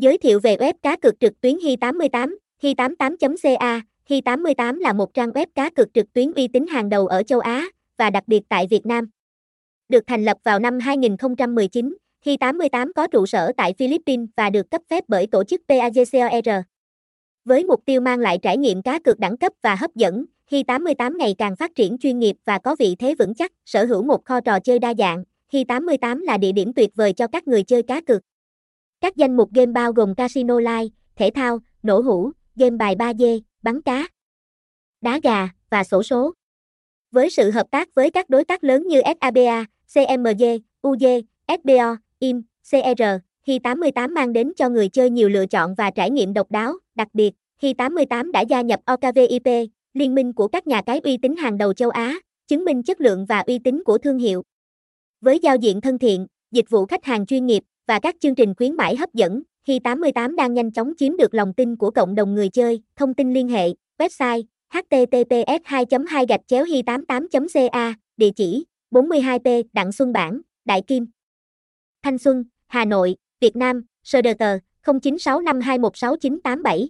Giới thiệu về web cá cược trực tuyến Hi88, Hi88.ca, Hi88 là một trang web cá cược trực tuyến uy tín hàng đầu ở châu Á, và đặc biệt tại Việt Nam. Được thành lập vào năm 2019, Hi88 có trụ sở tại Philippines và được cấp phép bởi tổ chức PAGCOR. Với mục tiêu mang lại trải nghiệm cá cược đẳng cấp và hấp dẫn, Hi88 ngày càng phát triển chuyên nghiệp và có vị thế vững chắc, sở hữu một kho trò chơi đa dạng. Hi88 là địa điểm tuyệt vời cho các người chơi cá cược. Các danh mục game bao gồm casino live, thể thao, nổ hũ, game bài 3D, bắn cá, đá gà và sổ số. Với sự hợp tác với các đối tác lớn như SABA, CMG, UG, SBO, IM, CR, Hi88 mang đến cho người chơi nhiều lựa chọn và trải nghiệm độc đáo, đặc biệt, Hi88 đã gia nhập OKVIP, liên minh của các nhà cái uy tín hàng đầu châu Á, chứng minh chất lượng và uy tín của thương hiệu. Với giao diện thân thiện, dịch vụ khách hàng chuyên nghiệp và các chương trình khuyến mãi hấp dẫn, Hi88 đang nhanh chóng chiếm được lòng tin của cộng đồng người chơi. Thông tin liên hệ, website https 2 2 gạch chéo hi 88 ca địa chỉ 42p Đặng Xuân Bản, Đại Kim. Thanh Xuân, Hà Nội, Việt Nam, Sơ Đờ Tờ, 0965216987.